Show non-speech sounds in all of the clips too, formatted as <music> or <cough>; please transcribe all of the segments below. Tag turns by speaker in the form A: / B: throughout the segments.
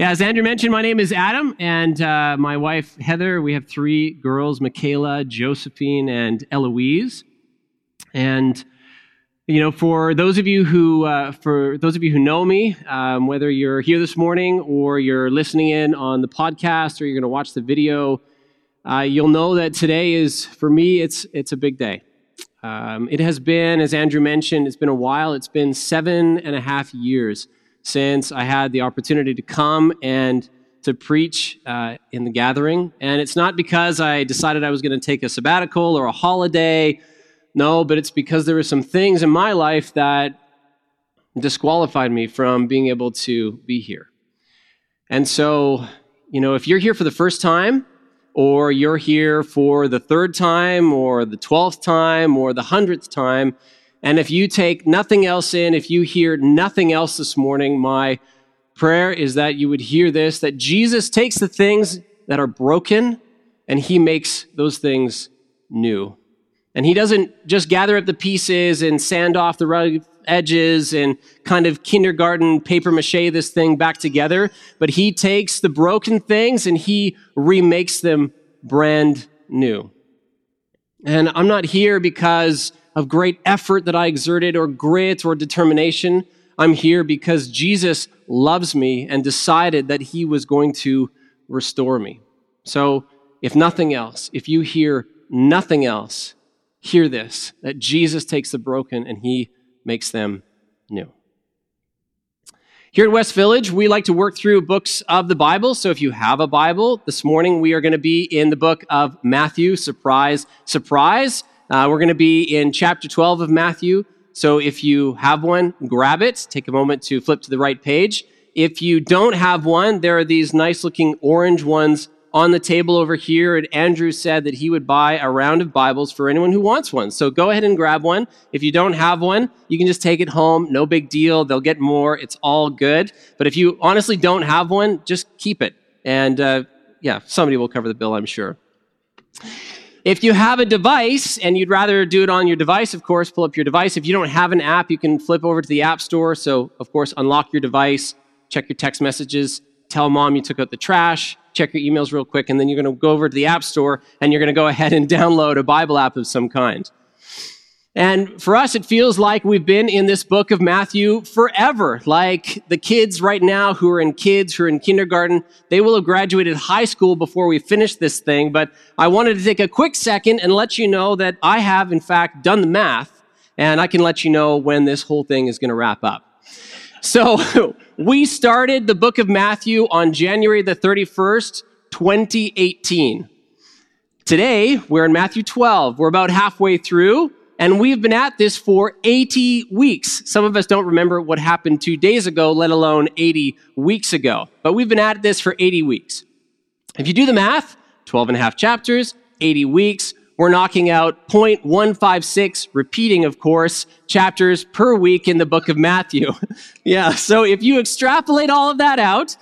A: Yeah, as Andrew mentioned, my name is Adam, and uh, my wife Heather. We have three girls: Michaela, Josephine, and Eloise. And you know, for those of you who, uh, for those of you who know me, um, whether you're here this morning or you're listening in on the podcast or you're going to watch the video, uh, you'll know that today is for me. It's it's a big day. Um, it has been, as Andrew mentioned, it's been a while. It's been seven and a half years since I had the opportunity to come and to preach uh, in the gathering. And it's not because I decided I was going to take a sabbatical or a holiday. No, but it's because there were some things in my life that disqualified me from being able to be here. And so, you know, if you're here for the first time, or you're here for the third time, or the twelfth time, or the hundredth time, and if you take nothing else in, if you hear nothing else this morning, my prayer is that you would hear this that Jesus takes the things that are broken and he makes those things new. And he doesn't just gather up the pieces and sand off the rugged edges and kind of kindergarten paper mache this thing back together, but he takes the broken things and he remakes them brand new. And I'm not here because of great effort that I exerted or grit or determination. I'm here because Jesus loves me and decided that he was going to restore me. So, if nothing else, if you hear nothing else, hear this that Jesus takes the broken and he makes them new. Here at West Village, we like to work through books of the Bible. So if you have a Bible, this morning we are going to be in the book of Matthew. Surprise, surprise. Uh, we're going to be in chapter 12 of Matthew. So if you have one, grab it. Take a moment to flip to the right page. If you don't have one, there are these nice looking orange ones on the table over here. And Andrew said that he would buy a round of Bibles for anyone who wants one. So go ahead and grab one. If you don't have one, you can just take it home. No big deal. They'll get more. It's all good. But if you honestly don't have one, just keep it. And uh, yeah, somebody will cover the bill, I'm sure. If you have a device and you'd rather do it on your device, of course, pull up your device. If you don't have an app, you can flip over to the App Store. So, of course, unlock your device, check your text messages, tell mom you took out the trash, check your emails real quick, and then you're going to go over to the App Store and you're going to go ahead and <laughs> download a Bible app of some kind. And for us, it feels like we've been in this book of Matthew forever. Like the kids right now who are in kids, who are in kindergarten, they will have graduated high school before we finish this thing. But I wanted to take a quick second and let you know that I have, in fact, done the math, and I can let you know when this whole thing is going to wrap up. So <laughs> we started the book of Matthew on January the 31st, 2018. Today, we're in Matthew 12. We're about halfway through. And we've been at this for 80 weeks. Some of us don't remember what happened two days ago, let alone 80 weeks ago. But we've been at this for 80 weeks. If you do the math, 12 and a half chapters, 80 weeks, we're knocking out 0.156, repeating, of course, chapters per week in the book of Matthew. <laughs> yeah, so if you extrapolate all of that out,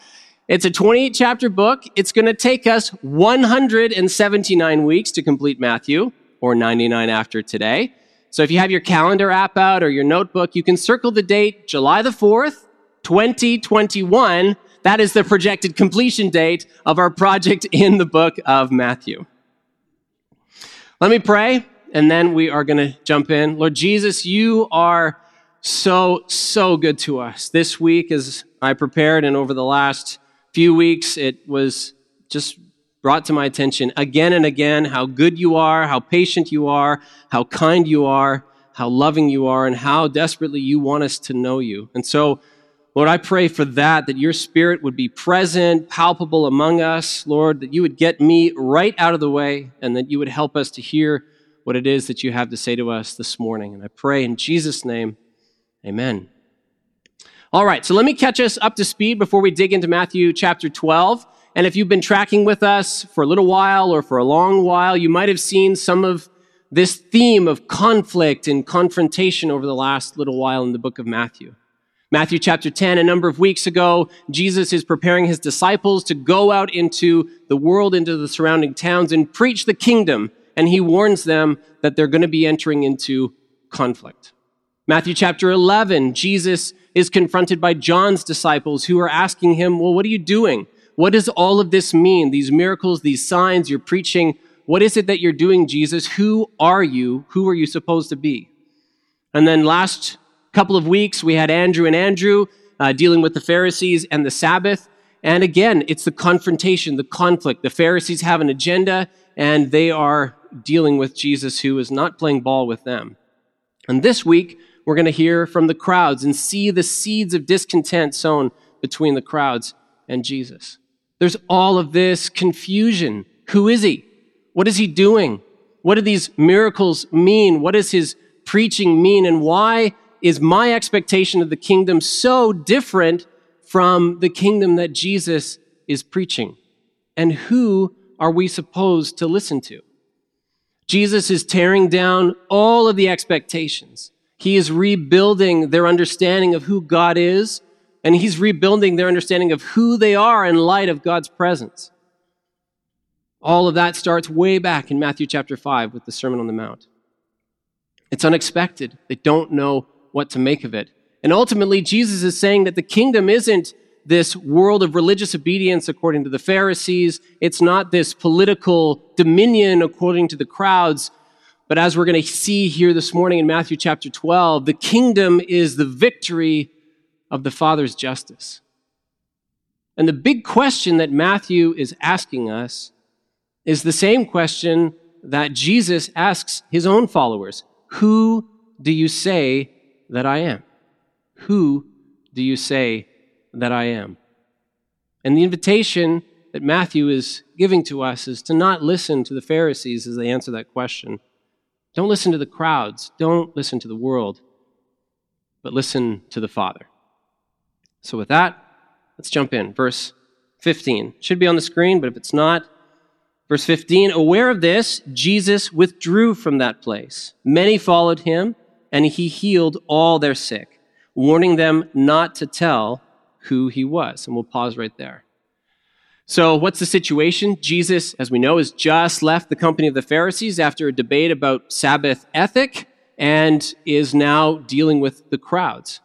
A: it's a 28 chapter book. It's going to take us 179 weeks to complete Matthew, or 99 after today. So if you have your calendar app out or your notebook, you can circle the date July the 4th, 2021. That is the projected completion date of our project <laughs> in the book of Matthew. Let me pray, and then we are going to jump in. Lord Jesus, you are so, so good to us. This week, as I prepared, and over the last few weeks, it was just brought to my attention again and again how good you are, how patient you are, how kind you are, how loving you are, and how desperately you want us to know you. And so, Lord, I pray for that, that your spirit would be present, palpable among us, Lord, that you would get me right out of the way, and that you would help us to hear what it is that you have to say to us this morning. And I pray in Jesus' name, amen. All right, so let me catch us up to speed before we dig into Matthew chapter 12. And if you've been tracking with us for a little while or for a long while, you might have seen some of this theme of conflict and confrontation over the last little while in the book of Matthew. Matthew chapter 10, a number of weeks ago, Jesus is preparing his disciples to go out into the world, into the surrounding towns, and preach the kingdom. And he warns them that they're going to be entering into conflict. Matthew chapter 11, Jesus is confronted by John's disciples who are asking him, Well, what are you doing? What does all of this mean? These miracles, these signs you're preaching, what is it that you're doing, Jesus? Who are you? Who are you supposed to be? And then last couple of weeks, we had Andrew and Andrew uh, dealing with the Pharisees and the Sabbath. And again, it's the confrontation, the conflict. The Pharisees have an agenda, and they are dealing with Jesus, who is not playing ball with them. And this week, we're going to hear from the crowds and see the seeds of discontent sown between the crowds and Jesus. There's all of this confusion. Who is he? What is he doing? What do these miracles mean? What does his preaching mean? And why is my expectation of the kingdom so different from the kingdom that Jesus is preaching? And who are we supposed to listen to? Jesus is tearing down all of the expectations. He is rebuilding their understanding of who God is and he's rebuilding their understanding of who they are in light of God's presence. All of that starts way back in Matthew chapter 5 with the Sermon on the Mount. It's unexpected. They don't know what to make of it. And ultimately, Jesus is saying that the kingdom isn't this world of religious obedience according to the Pharisees. It's not this political dominion according to the crowds. But as we're going to see here this morning in Matthew chapter 12, the kingdom is the victory of the Father's justice. And the big question that Matthew is asking us is the same question that Jesus asks his own followers Who do you say that I am? Who do you say that I am? And the invitation that Matthew is giving to us is to not listen to the Pharisees as they answer that question. Don't listen to the crowds. Don't listen to the world, but listen to the Father. So, with that, let's jump in. Verse 15. Should be on the screen, but if it's not, verse 15 Aware of this, Jesus withdrew from that place. Many followed him, and he healed all their sick, warning them not to tell who he was. And we'll pause right there. So, what's the situation? Jesus, as we know, has just left the company of the Pharisees after a debate about Sabbath ethic and is now dealing with the crowds.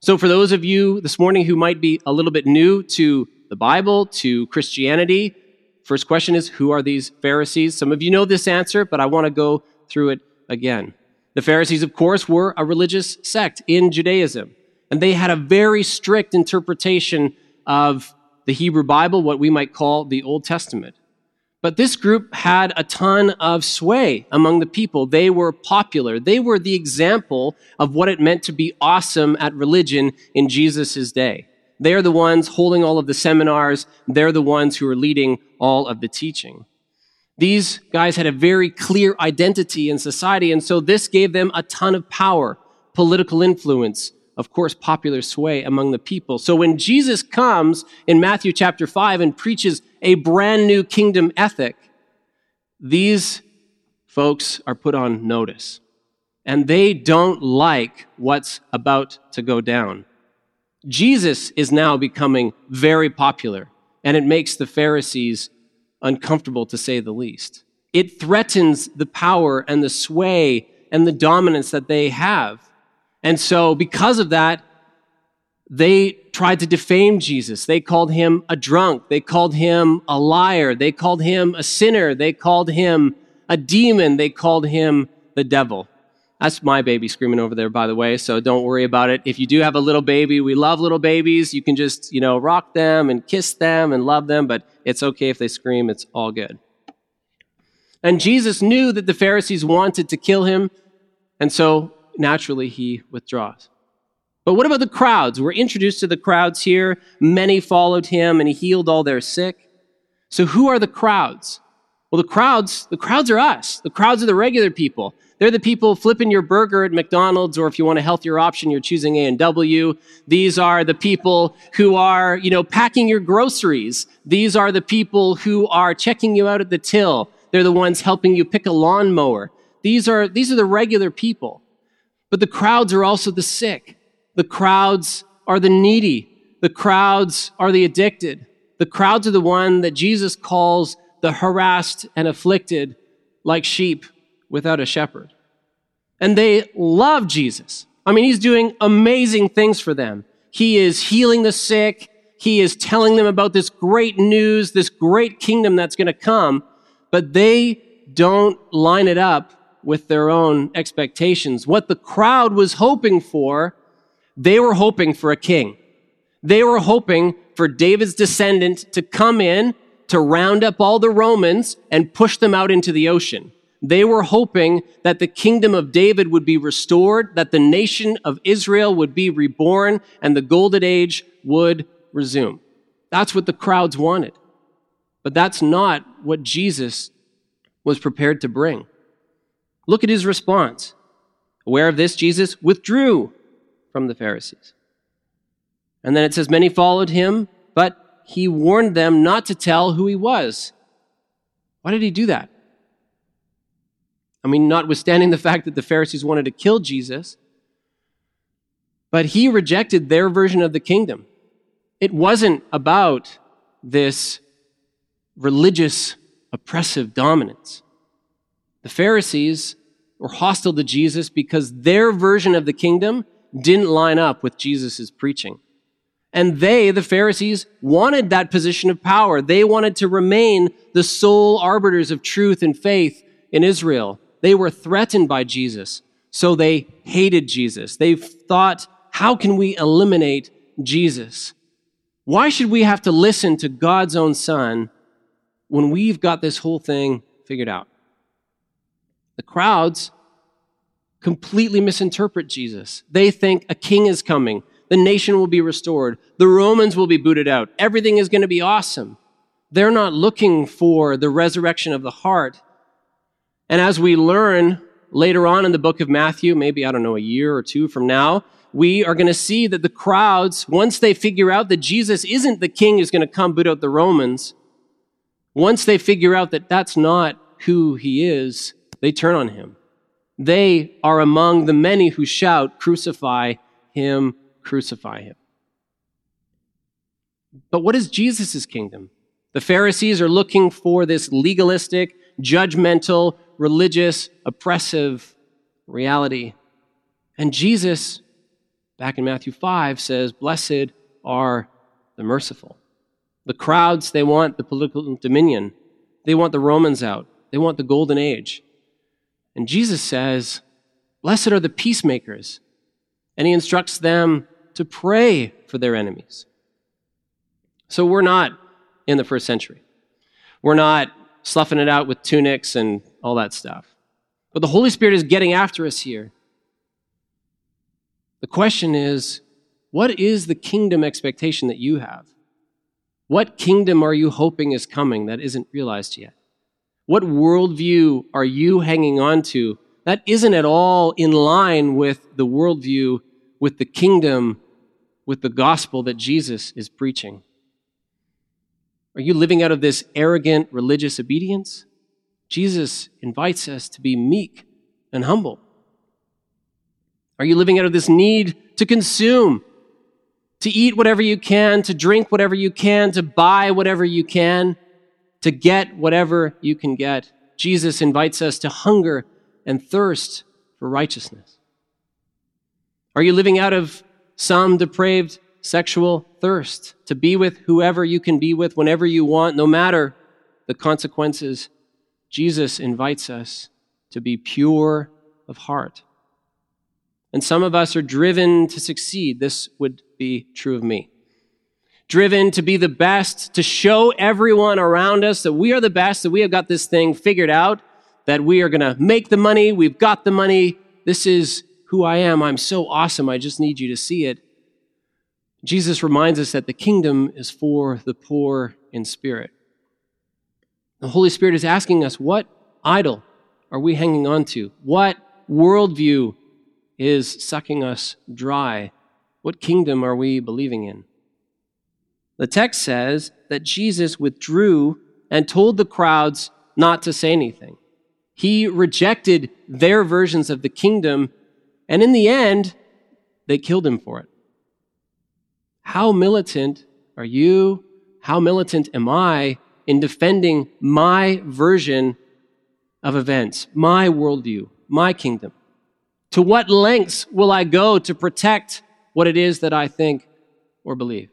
A: So, for those of you this morning who might be a little bit new to the Bible, to Christianity, first question is Who are these Pharisees? Some of you know this answer, but I want to go through it again. The Pharisees, of course, were a religious sect in Judaism, and they had a very strict interpretation of the Hebrew Bible, what we might call the Old Testament. But this group had a ton of sway among the people. They were popular. They were the example of what it meant to be awesome at religion in Jesus' day. They're the ones holding all of the seminars. They're the ones who are leading all of the teaching. These guys had a very clear identity in society, and so this gave them a ton of power, political influence, of course, popular sway among the people. So when Jesus comes in Matthew chapter 5 and preaches a brand new kingdom ethic, these folks are put on notice. And they don't like what's about to go down. Jesus is now becoming very popular, and it makes the Pharisees uncomfortable to say the least. It threatens the power and the sway and the dominance that they have. And so, because of that, they tried to defame Jesus. They called him a drunk. They called him a liar. They called him a sinner. They called him a demon. They called him the devil. That's my baby screaming over there, by the way, so don't worry about it. If you do have a little baby, we love little babies. You can just, you know, rock them and kiss them and love them, but it's okay if they scream. It's all good. And Jesus knew that the Pharisees wanted to kill him, and so naturally he withdraws. But what about the crowds? We're introduced to the crowds here. Many followed him and he healed all their sick. So who are the crowds? Well, the crowds, the crowds are us. The crowds are the regular people. They're the people flipping your burger at McDonald's, or if you want a healthier option, you're choosing A&W. These are the people who are, you know, packing your groceries. These are the people who are checking you out at the till. They're the ones helping you pick a lawnmower. These are, these are the regular people. But the crowds are also the sick. The crowds are the needy. The crowds are the addicted. The crowds are the one that Jesus calls the harassed and afflicted like sheep without a shepherd. And they love Jesus. I mean, he's doing amazing things for them. He is healing the sick. He is telling them about this great news, this great kingdom that's going to come, but they don't line it up with their own expectations. What the crowd was hoping for, they were hoping for a king. They were hoping for David's descendant to come in, to round up all the Romans and push them out into the ocean. They were hoping that the kingdom of David would be restored, that the nation of Israel would be reborn, and the golden age would resume. That's what the crowds wanted. But that's not what Jesus was prepared to bring. Look at his response. Aware of this, Jesus withdrew from the Pharisees. And then it says, Many followed him, but he warned them not to tell who he was. Why did he do that? I mean, notwithstanding the fact that the Pharisees wanted to kill Jesus, but he rejected their version of the kingdom. It wasn't about this religious oppressive dominance. The Pharisees were hostile to Jesus because their version of the kingdom didn't line up with Jesus' preaching. And they, the Pharisees, wanted that position of power. They wanted to remain the sole arbiters of truth and faith in Israel. They were threatened by Jesus, so they hated Jesus. They thought, how can we eliminate Jesus? Why should we have to listen to God's own Son when we've got this whole thing figured out? The crowds completely misinterpret Jesus. They think a king is coming, the nation will be restored, the Romans will be booted out, everything is going to be awesome. They're not looking for the resurrection of the heart. And as we learn later on in the book of Matthew, maybe, I don't know, a year or two from now, we are going to see that the crowds, once they figure out that Jesus isn't the king who's going to come boot out the Romans, once they figure out that that's not who he is, they turn on him. They are among the many who shout, Crucify him, crucify him. But what is Jesus' kingdom? The Pharisees are looking for this legalistic, judgmental, religious, oppressive reality. And Jesus, back in Matthew 5, says, Blessed are the merciful. The crowds, they want the political dominion. They want the Romans out. They want the golden age. And Jesus says, Blessed are the peacemakers. And he instructs them to pray for their enemies. So we're not in the first century. We're not sloughing it out with tunics and all that stuff. But the Holy Spirit is getting after us here. The question is what is the kingdom expectation that you have? What kingdom are you hoping is coming that isn't realized yet? What worldview are you hanging on to that isn't at all in line with the worldview, with the kingdom, with the gospel that Jesus is preaching? Are you living out of this arrogant religious obedience? Jesus invites us to be meek and humble. Are you living out of this need to consume, to eat whatever you can, to drink whatever you can, to buy whatever you can? To get whatever you can get. Jesus invites us to hunger and thirst for righteousness. Are you living out of some depraved sexual thirst to be with whoever you can be with whenever you want, no matter the consequences? Jesus invites us to be pure of heart. And some of us are driven to succeed. This would be true of me driven to be the best, to show everyone around us that we are the best, that we have got this thing figured out, that we are going to make the money, we've got the money, this is who I am, I'm so awesome, I just need you to see it. Jesus reminds us that the kingdom is for the poor in spirit. The Holy Spirit is asking us, what idol are we hanging on to? What worldview is sucking us dry? What kingdom are we believing in? The text says that Jesus withdrew and told the crowds not to say anything. He rejected their versions of the kingdom, and in the end, they killed him for it. How militant are you? How militant am I in defending my version of events, my worldview, my kingdom? To what lengths will I go to protect what it is that I think or believe?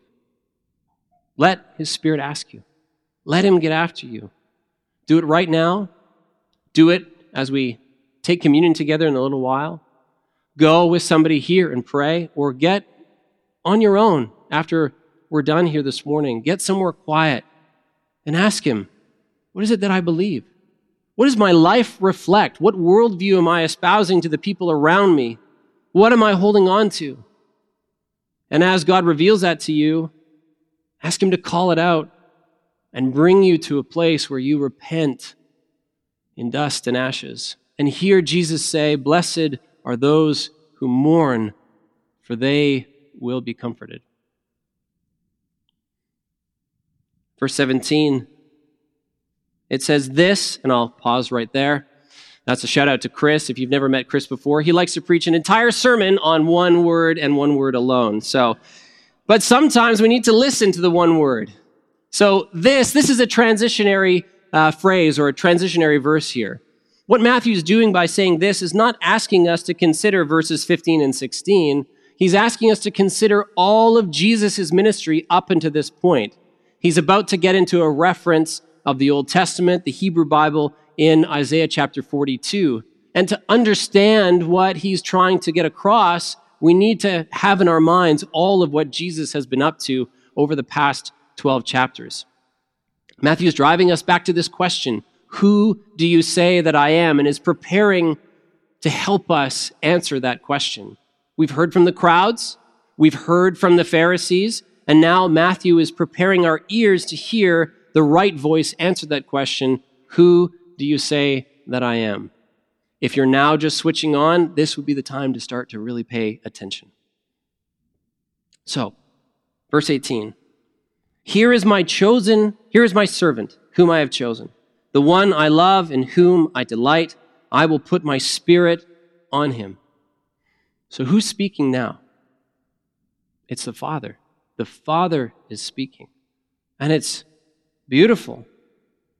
A: Let His Spirit ask you. Let Him get after you. Do it right now. Do it as we take communion together in a little while. Go with somebody here and pray, or get on your own after we're done here this morning. Get somewhere quiet and ask Him, What is it that I believe? What does my life reflect? What worldview am I espousing to the people around me? What am I holding on to? And as God reveals that to you, ask Him to call it out and bring you to a place where you repent in dust and ashes. And hear Jesus say, Blessed are those who mourn, for they will be comforted. Verse 17, it says this, and I'll pause right there. That's a shout out to Chris. If you've never met Chris before, he likes to preach an entire sermon on one word and one word alone. So, but sometimes we need to listen to the one word. So this, this is a transitionary uh, phrase or a transitionary verse here. What Matthew's doing by saying this is not asking us to consider verses 15 and 16. He's asking us to consider all of Jesus' ministry up until this point. He's about to get into a reference of the Old Testament, the Hebrew Bible, in Isaiah chapter 42. And to understand what he's trying to get across, we need to have in our minds all of what Jesus has been up to over the past 12 chapters. Matthew is driving us back to this question Who do you say that I am? and is preparing to help us answer that question. We've heard from the crowds, we've heard from the Pharisees, and now Matthew is preparing our ears to hear the right voice answer that question Who do you say that I am? If you're now just switching on, this would be the time to start to really pay attention. So, verse 18 Here is my chosen, here is my servant, whom I have chosen, the one I love, in whom I delight. I will put my spirit on him. So, who's speaking now? It's the Father. The Father is speaking. And it's beautiful.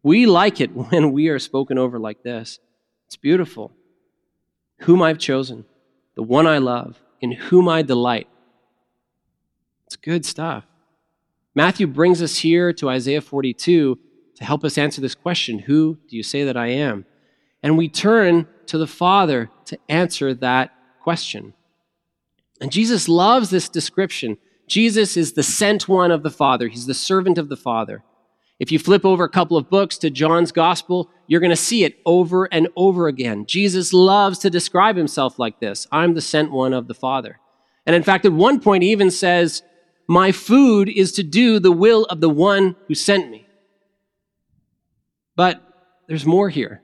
A: We like it <laughs> when we are spoken over like this. It's beautiful. Whom I've chosen, the one I love, in whom I delight. It's good stuff. Matthew brings us here to Isaiah 42 to help us answer this question Who do you say that I am? And we turn to the Father to answer that question. And Jesus loves this description. Jesus is the sent one of the Father, He's the servant of the Father. If you flip over a couple of books to John's Gospel, you're going to see it over and over again. Jesus loves to describe himself like this I'm the sent one of the Father. And in fact, at one point, he even says, My food is to do the will of the one who sent me. But there's more here.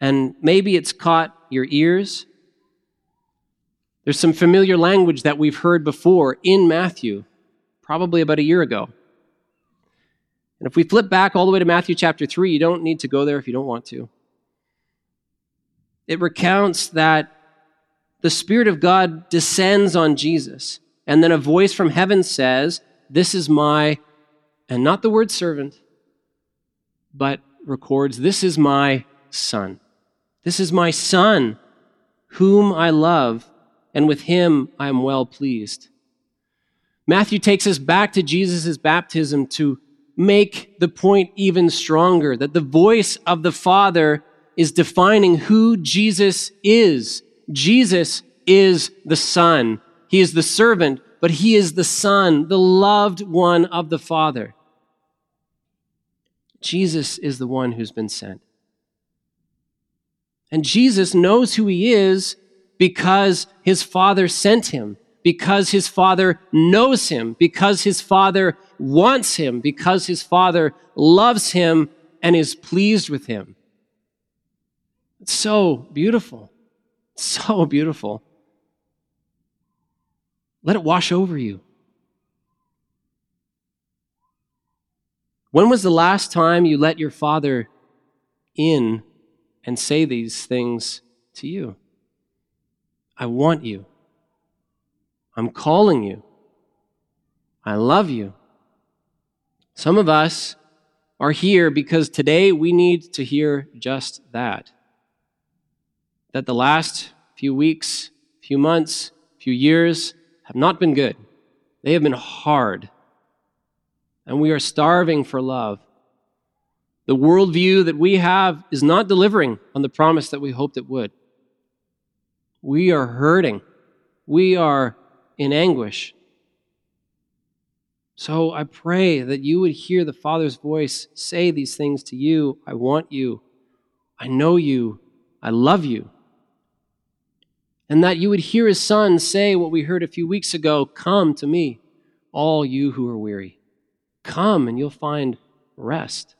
A: And maybe it's caught your ears. There's some familiar language that we've heard before in Matthew, probably about a year ago. And if we flip back all the way to Matthew chapter 3, you don't need to go there if you don't want to. It recounts that the Spirit of God descends on Jesus, and then a voice from heaven says, This is my, and not the word servant, but records, This is my Son. This is my Son, whom I love, and with him I am well pleased. Matthew takes us back to Jesus' baptism to make the point even stronger that the voice of the Father is defining who Jesus is. Jesus is the Son. He is the servant, but he is the Son, the loved one of the Father. Jesus is the one who's been sent. And Jesus knows who he is because his Father sent him because his father knows him, because his father wants him, because his father loves him and is pleased with him. It's so beautiful. <laughs> So beautiful. Let it wash over you. When was the last time you let your father in and say these things to you? I want you. I'm calling you. I love you. Some of us are here because today we need to hear just that. That the last few weeks few months, few years have not been good. They have been hard. And we are starving for love. The worldview that we have is not delivering on the promise that we hoped it would. We are hurting. We are in anguish. So I pray that you would hear the Father's voice say these things to you. I want you. I know you. I love you. And that you would hear his son say what we heard a few weeks ago Come to me, all you who are weary. Come and you'll find rest.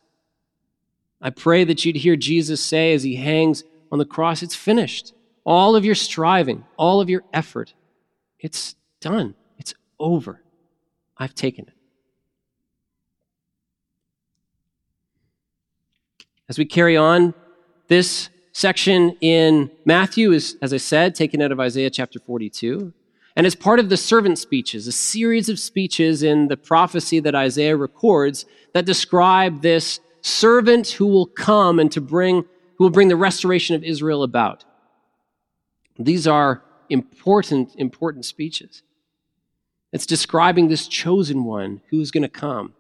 A: I pray that you'd hear Jesus say as he hangs on the cross, It's finished. All of your striving, all of your effort, it's done. It's over. I've taken it. As we carry on, this section in Matthew is, as I said, taken out of Isaiah chapter 42. And as part of the servant speeches, a series of speeches in the prophecy that Isaiah records that describe this servant who will come and to bring, who will bring the restoration of Israel about. These are important, important speeches. It's describing this chosen one who is going to come.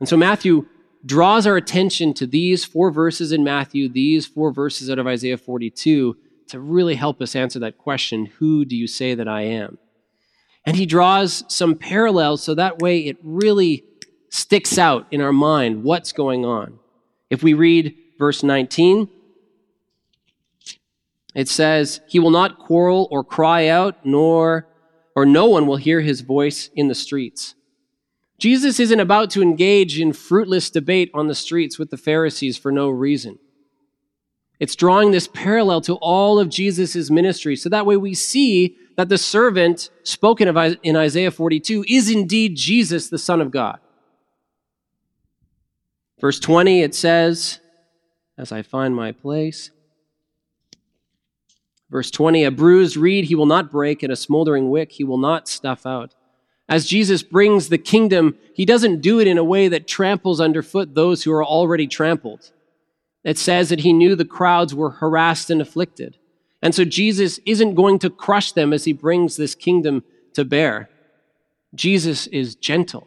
A: And so Matthew draws our attention to these four verses in Matthew, these four verses out of Isaiah 42, to really help us answer that question Who do you say that I am? And he draws some parallels so that way it really sticks out in our mind what's going on. If we read verse 19, it says, He will not quarrel or cry out, nor or no one will hear his voice in the streets. Jesus isn't about to engage in fruitless debate on the streets with the Pharisees for no reason. It's drawing this parallel to all of Jesus' ministry. So that way we see that the servant spoken of in Isaiah 42 is indeed Jesus, the Son of God. Verse 20, it says, as I find my place, verse 20, a bruised reed he will not break, and a smoldering wick he will not snuff out. As Jesus brings the kingdom, he doesn't do it in a way that tramples underfoot those who are already trampled. It says that he knew the crowds were harassed and afflicted. And so Jesus isn't going to crush them as he brings this kingdom to bear. Jesus is gentle.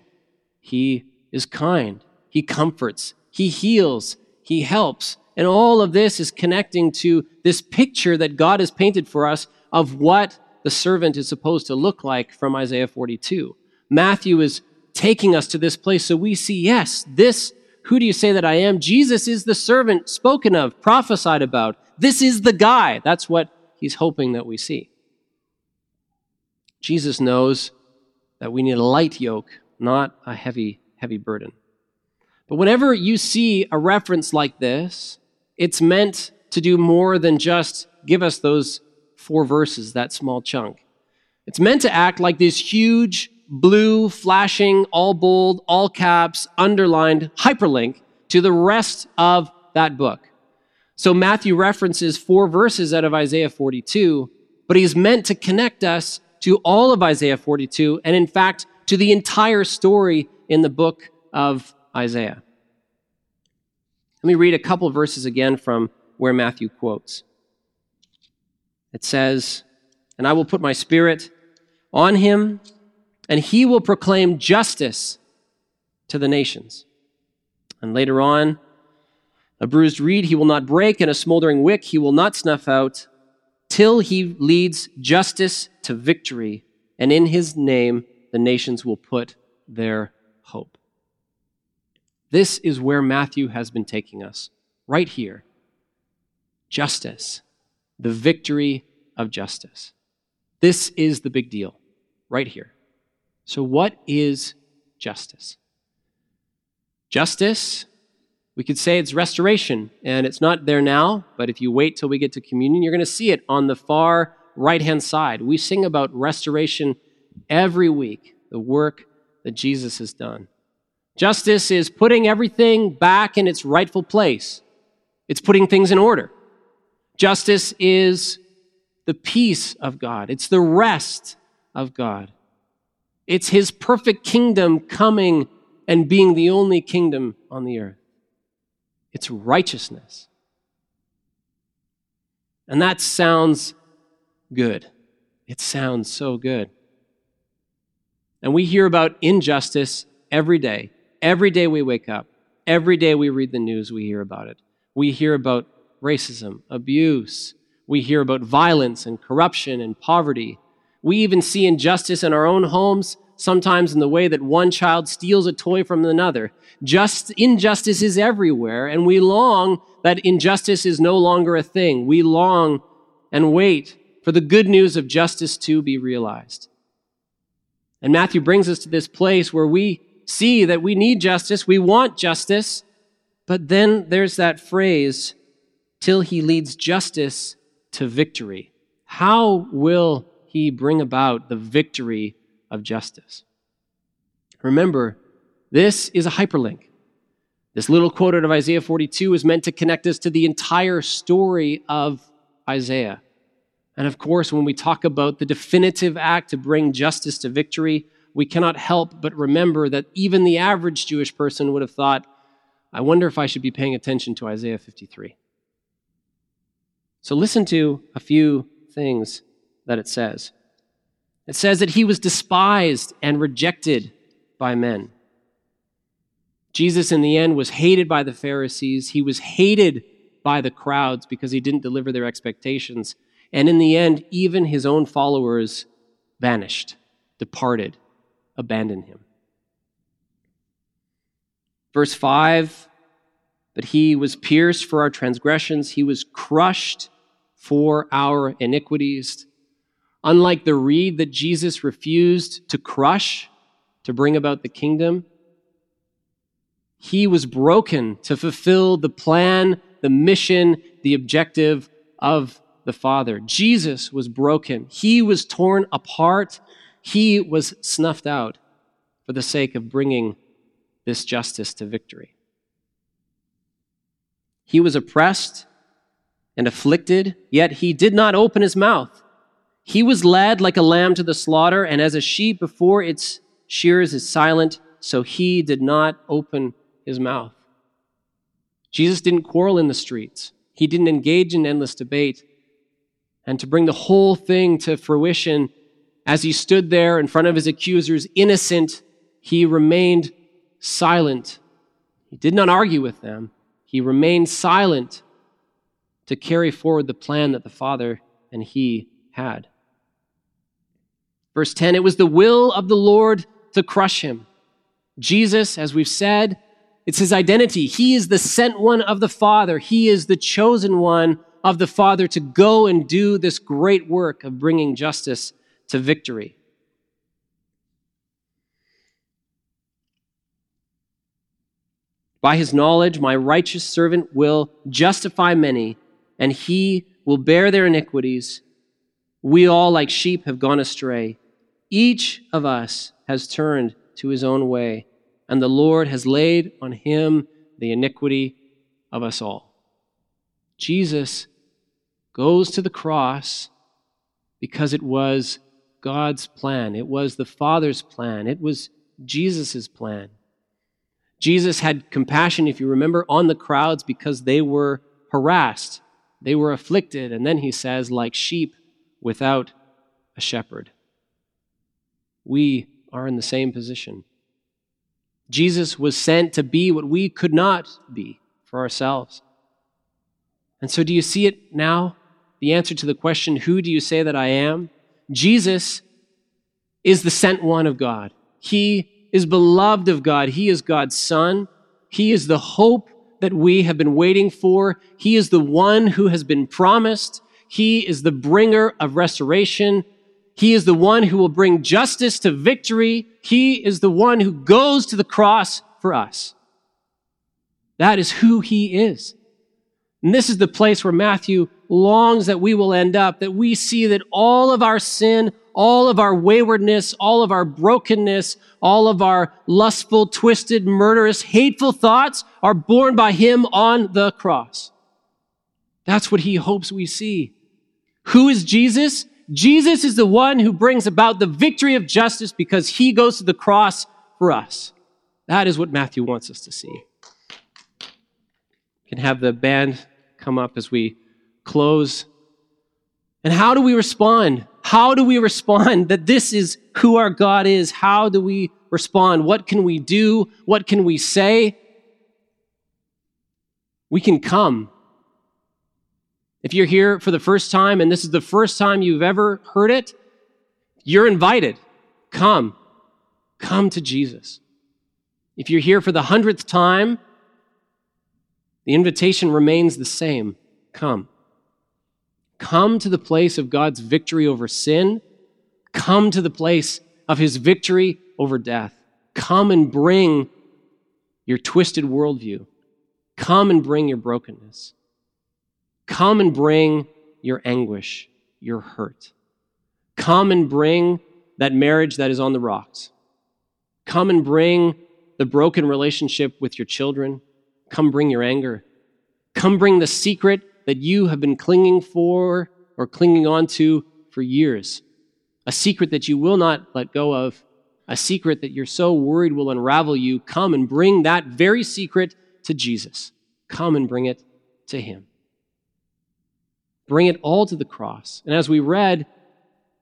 A: He is kind. He comforts. He heals. He helps. And all of this is connecting to this picture that God has painted for us of what the servant is supposed to look like from Isaiah 42. Matthew is taking us to this place so we see, yes, this, who do you say that I am? Jesus is the servant spoken of, prophesied about. This is the guy. That's what he's hoping that we see. Jesus knows that we need a light yoke, not a heavy, heavy burden. But whenever you see a reference like this, it's meant to do more than just give us those four verses, that small chunk. It's meant to act like this huge, blue, flashing, all bold, all caps, underlined hyperlink to the rest of that book. So Matthew references four verses out of Isaiah 42, but he's meant to connect us to all of Isaiah 42, and in fact, to the entire story in the book of Isaiah. Let me read a couple verses again from where Matthew quotes. It says, And I will put my spirit on him, and he will proclaim justice to the nations. And later on, a bruised reed he will not break, and a smoldering wick he will not snuff out, till he leads justice to victory, and in his name the nations will put their hope. This is where Matthew has been taking us, right here. Justice the victory of justice. This is the big deal right here. So, what is justice? Justice, we could say it's restoration, and it's not there now, but if you wait till we get to communion, you're going to see it on the far right hand side. We sing about restoration every week, the work that Jesus has done. Justice is putting everything back in its rightful place, it's putting things in order. Justice is the peace of God, it's the rest of God. It's his perfect kingdom coming and being the only kingdom on the earth. It's righteousness. And that sounds good. It sounds so good. And we hear about injustice every day. Every day we wake up. Every day we read the news, we hear about it. We hear about racism, abuse. We hear about violence and corruption and poverty. We even see injustice in our own homes, sometimes in the way that one child steals a toy from another. Just injustice is everywhere, and we long that injustice is no longer a thing. We long and wait for the good news of justice to be realized. And Matthew brings us to this place where we see that we need justice, we want justice, but then there's that phrase, till he leads justice to victory. How will he bring about the victory of justice? Remember, this is a hyperlink. This little quote out of Isaiah 42 is meant to connect us to the entire story of Isaiah. And of course, when we talk about the definitive act to bring justice to victory, we cannot help but remember that even the average Jewish person would have thought, I wonder if I should be paying attention to Isaiah 53. So listen to a few things that it says. It says that he was despised and rejected by men. Jesus, in the end, was hated by the Pharisees. He was hated by the crowds because he didn't deliver their expectations. And in the end, even his own followers vanished, departed, abandoned him. Verse 5 But he was pierced for our transgressions, he was crushed for our iniquities. Unlike the reed that Jesus refused to crush to bring about the kingdom, he was broken to fulfill the plan, the mission, the objective of the Father. Jesus was broken. He was torn apart. He was snuffed out for the sake of bringing this justice to victory. He was oppressed and afflicted, yet he did not open his mouth. He was led like a lamb to the slaughter, and as a sheep before its shears is silent, so he did not open his mouth. Jesus didn't quarrel in the streets. He didn't engage in endless debate and to bring the whole thing to fruition, as he stood there in front of his accusers, innocent, he remained silent. He did not argue with them. He remained silent to carry forward the plan that the Father and he had. Verse 10 it was the will of the Lord to crush him. Jesus, as we've said, it's his identity. He is the sent one of the Father, he is the chosen one of the Father to go and do this great work of bringing justice to victory. By his knowledge, my righteous servant will justify many, and he will bear their iniquities. We all, like sheep, have gone astray. Each of us has turned to his own way, and the Lord has laid on him the iniquity of us all. Jesus goes to the cross because it was God's plan. It was the Father's plan. It was Jesus' plan. Jesus had compassion, if you remember, on the crowds because they were harassed, they were afflicted, and then he says, like sheep without a shepherd. We are in the same position. Jesus was sent to be what we could not be for ourselves. And so, do you see it now? the answer to the question, Who do you say that I am? Jesus is the sent one of God. He is beloved of God. He is God's Son. He is the hope that we have been waiting for. He is the one who has been promised. He is the bringer of restoration. He is the one who will bring justice to victory. He is the one who goes to the cross for us. That is who he is. And this is the place where Matthew longs that we will end up, that we see that all of our sin, all of our waywardness, all of our brokenness, all of our lustful, twisted, murderous, hateful thoughts are borne by him on the cross. That's what he hopes we see. Who is Jesus? Jesus is the one who brings about the victory of justice because he goes to the cross for us. That is what Matthew wants us to see. can have the band come up as we close. And how do we respond? How do we respond that this is who our God is? How do we respond? What can we do? What can we say? We can come. If you're here for the first time and this is the first time you've ever heard it, you're invited. Come. Come to Jesus. If you're here for the hundredth time, the invitation remains the same. Come. Come to the place of God's victory over sin. Come to the place of his victory over death. Come and bring your twisted worldview. Come and bring your brokenness. Come and bring your anguish, your hurt. Come and bring that marriage that is on the rocks. Come and bring the broken relationship with your children. Come bring your anger. Come bring the secret that you have been clinging for or clinging on to for years. A secret that you will not let go of. A secret that you're so worried will unravel you. Come and bring that very secret to Jesus. Come and bring it to Him. Bring it all to the cross. And as we read,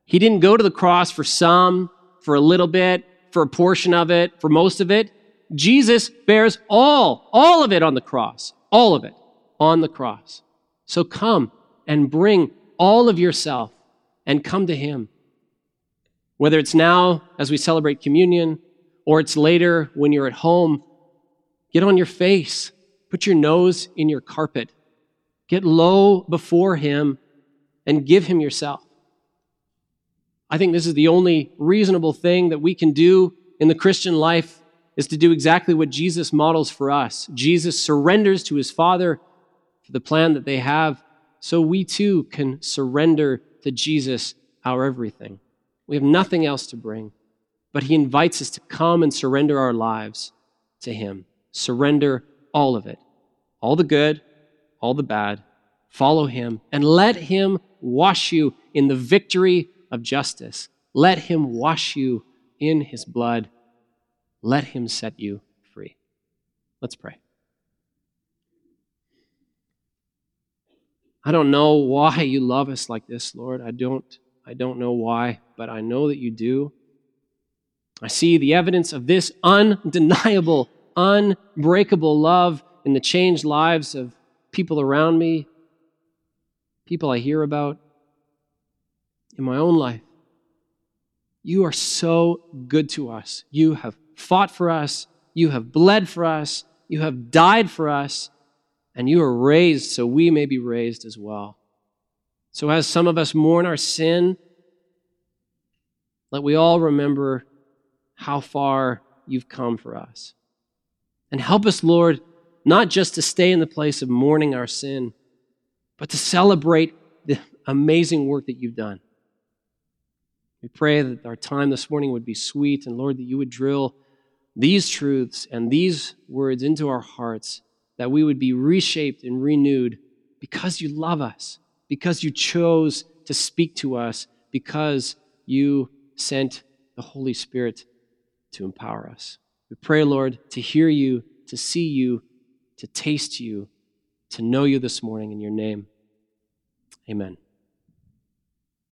A: He didn't go to the cross for some, for a little bit, for a portion of it, for most of it. Jesus bears all, all of it on the cross. All of it on the cross. So come and bring all of yourself and come to Him. Whether it's now as we celebrate communion or it's later when you're at home, get on your face Put your nose in your carpet. Get low before Him and give Him yourself. I think this is the only reasonable thing that we can do in the Christian life is to do exactly what Jesus models for us. Jesus surrenders to his Father the plan that they have, so we too can surrender to Jesus our everything. We have nothing else to bring, but he invites us to come and surrender our lives to him. Surrender all of it all the good, all the bad. Follow him and let him wash you in the victory of justice. Let him wash you in his blood. Let him set you free. Let's pray. I don't know why you love us like this, Lord. I don't I don't know why, but I know that you do. I see the evidence of this undeniable, unbreakable love in the changed lives of people around me, people I hear about, in my own life. You are so good to us. You have fought for us. You have bled for us. You have died for us. And you are raised so we may be raised as well. So, as some of us mourn our sin, let we all remember how far you've come for us. And help us, Lord, not just to stay in the place of mourning our sin, but to celebrate the amazing work that you've done. We pray that our time this morning would be sweet, and Lord, that you would drill these truths and these words into our hearts, that we would be reshaped and renewed because you love us, because you chose to speak to us, because you sent the Holy Spirit to empower us. We pray, Lord, to hear you, to see you, to taste you, to know you this morning in your name. Amen.